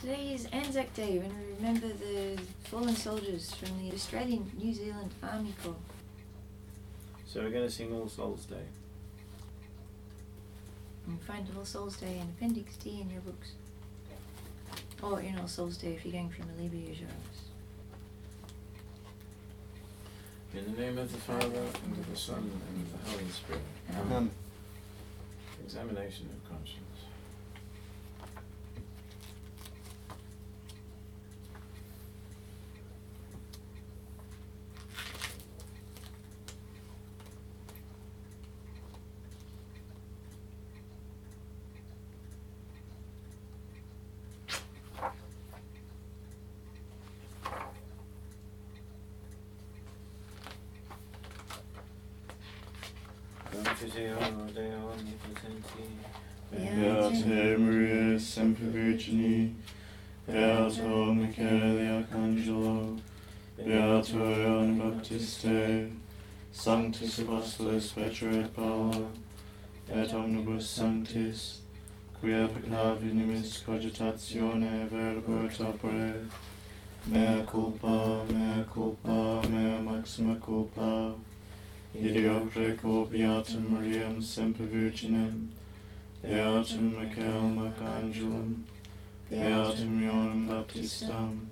Today is Anzac Day when we remember the fallen soldiers from the Australian New Zealand Army Corps. So we're going to sing All Souls Day. And find All Souls Day in Appendix D in your books. Or in All Souls Day if you're going from Alibia Jarvis. In the name of the Father, and of the Son, and of the Holy Spirit. Amen. Examination of conscience. Beate Maria Semper Baptiste, Sanctus Apostolos Petra et Paula, et omnibus sanctis, quia peccavi nimis cogitatione verbo et opere, mea culpa, mea culpa, mea maxima culpa, ideo preco Beatum Mariam Semper Virginem, Beatum Michaelem Archangelum, Beatum Ioannem Baptistam,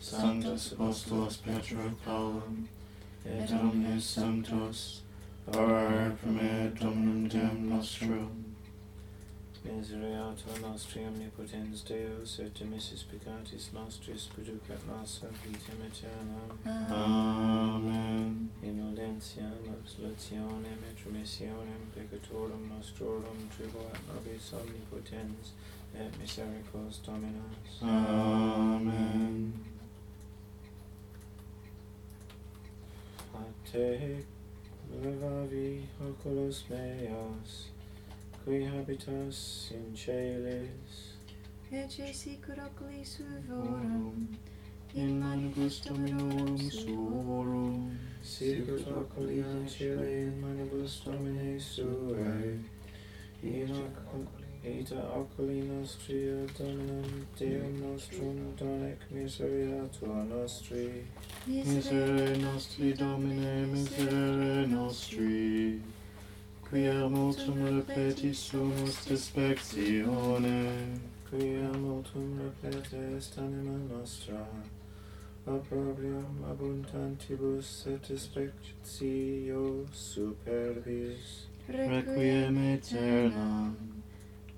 Sanctus Apostolos Petra et Paulum, et omnes sanctos, ora pro me Dominum Deum nostrum. Misereatur nostri omnipotens Deus, et dimissis peccatis nostris, producat nos vitam aeternam. Amen. Indulgentiam, absolutionem, et remissionem peccatorum nostrorum tribuat nobis omnipotens, et misericors Dominus. Amen. A levavi oculos meos, qui habitas in celis, ece sicur oculi suvorum, in manibus dominorum suorum, sicur oculi in in manibus domine suae, in hoc Eta oculi nostri ad dominum Deum nostrum donec miseriatua nostri. Misere nostri Domine, miserere nostri quia multum repeti sumus dispectione, quia multum repete est anima nostra, opprobrium abundantibus et dispectio superbis. Requiem aeternam,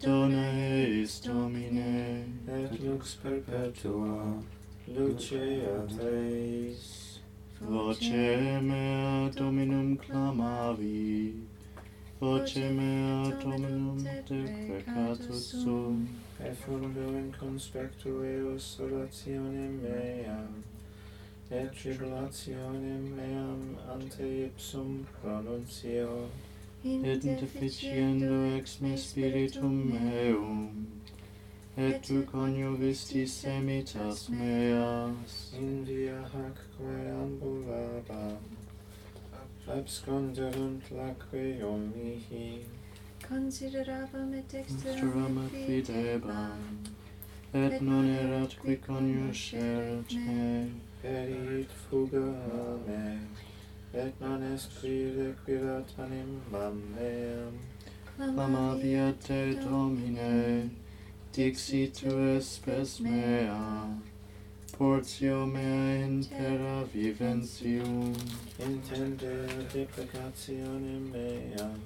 dona eis Domine, et lux perpetua, luce ad eis. Voce mea Dominum clamavi, voce mea Dominum de peccatus sum, effundo in conspectu eos orationem meam, et tribulationem meam ante ipsum pronuncio, et deficiendo ex me spiritum meum, et tu coniovistis semitas meas, in via hac quae ambulabam, absconderunt lacrium mihi. Consideravame dexteram et videbam, et non erat qui coniuscerat me, perit fuga me, et non est qui requirat animam meam. Amaviat te Domine, dixi tu espes mea, portio mea in terra viventium. Intende deprecationem meam,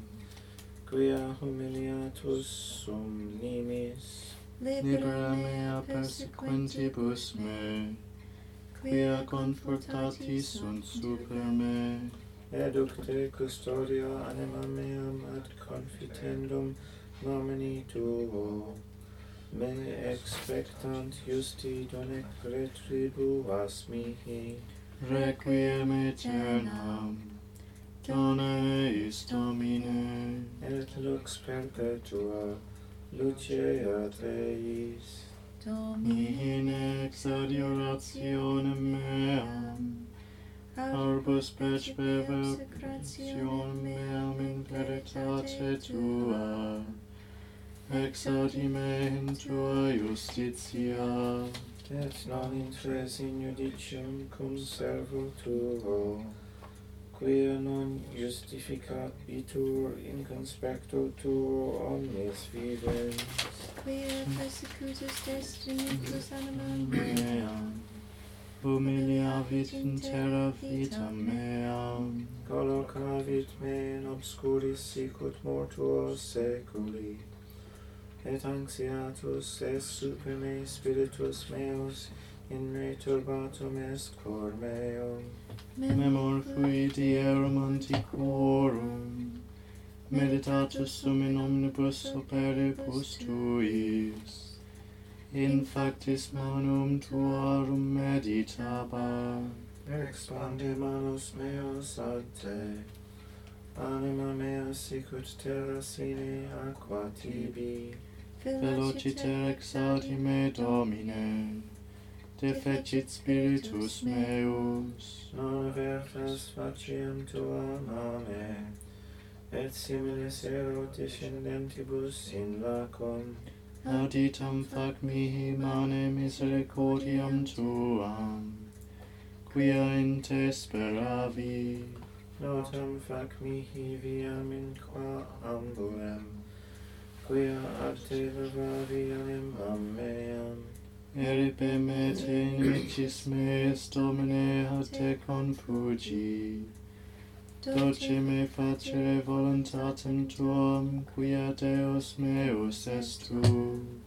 quia humiliatus sum nimis. Libera mea persequentibus me, quia confortati sunt super me. educte custodia anima meam ad confitendum nomini tuo me expectant justi donec retribuas mihi. Requiem aeternam, dona eis Domine, et lux perpetua, luce ad eis Domine, ex adiorationem meam, Arbus pec bevem, meam in veritate Tua, exaudi me tua justitia, et non intres in judicium cum servo tuo, quia non justificat bitur in conspecto tuo omnes vivens. Quia persecutus est iniquus animam. Meam, meam, humiliavit in terra vitam meam, collocavit me in obscuris sicut mortuos seculi, et anxiatus est super me spiritus meus, in me turbatum est cor meum. Memor fui dierum antiquorum, meditatus sum in omnibus operibus tuis, in factis manum tuarum meditaba. Expande manus meos ad te, anima mea sicut terra sine aqua tibi, velociter me, Domine, te fecit spiritus meus, non avertas faciem tuam, Amen. Et similis ero descendentibus in lacum, auditam fac mihi mane misericordiam tuam, quia in te speravi, notam fac mihi viam in qua ambulem, quia arte vivarianem ammeam. Eripe me te inimicis meis, Domine, ad te confugi. Doce me facere voluntatem tuam, quia Deus meus est tu.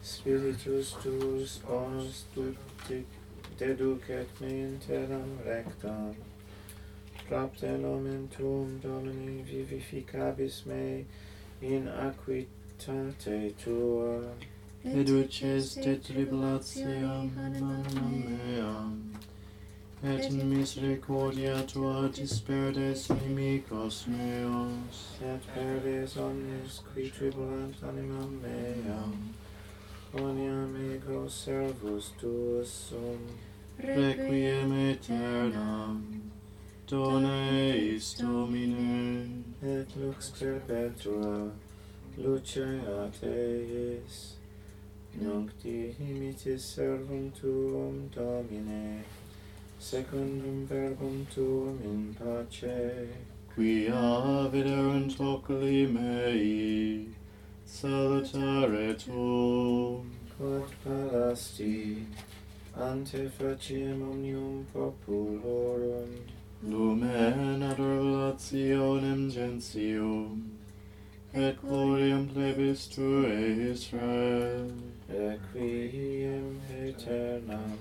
Spiritus tuus onus ductic, deducet me in terram rectam. Propter nomen tuum, Domini, vivificabis me in aquit caritate tua, et de tribulatiam anima meam, et in misericordia tua disperdes inimicos meos, et perdes omnes qui tribulant animam meam, quoniam ego servus tuus sum, requiem aeternam, dona eis Domine, et lux perpetua, luce a teis, nunc dimitis servum tuum, Domine, secundum verbum tuum in pace, quia viderant oculi mei, salutare tuum, quod palasti, ante faciem omnium populorum, lumen ad revelationem gentium, et gloriam plebis tuae Israel. requiem aeternam,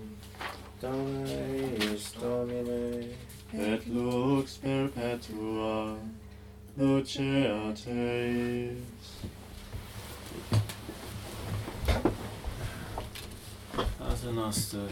dona eis Domine, et lux perpetua, lucea Teis. Pater noster,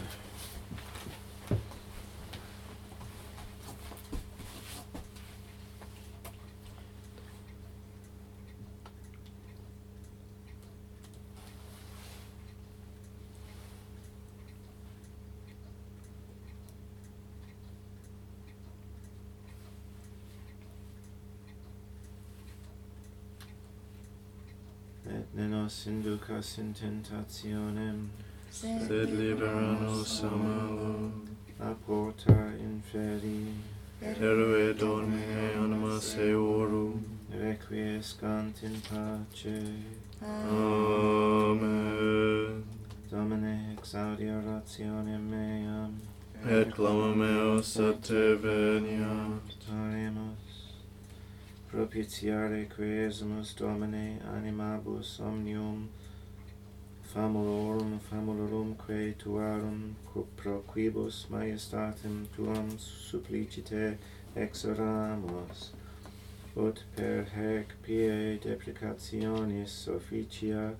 et ne nos inducas in tentationem, sed, libera nos a malo. A porta inferi, erue domine animas eorum, requiescant in pace. Amen. Domine, exaudi orationem meam, et clama meos a te veniat. Oremus, propitiare quesumus Domine anima omnibus omnium famulorum famulorumque tuarum pro quibus majestatem tuam supplicite exoramus. Ut per hec pie deprecationis officia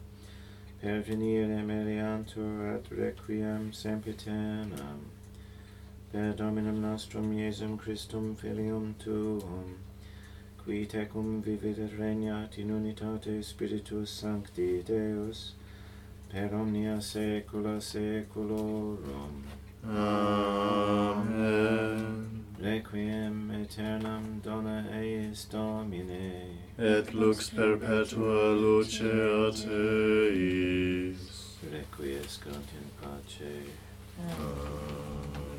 per venire meliantur ad requiem sempiternam per dominum nostrum Iesum Christum filium tuum qui tecum vivit et regnat in unitate Spiritus Sancti Deus, per omnia saecula saeculorum. Amen. Requiem aeternam dona eis Domine, et lux perpetua luce a Teis. Requiescant in pace. Amen. Amen.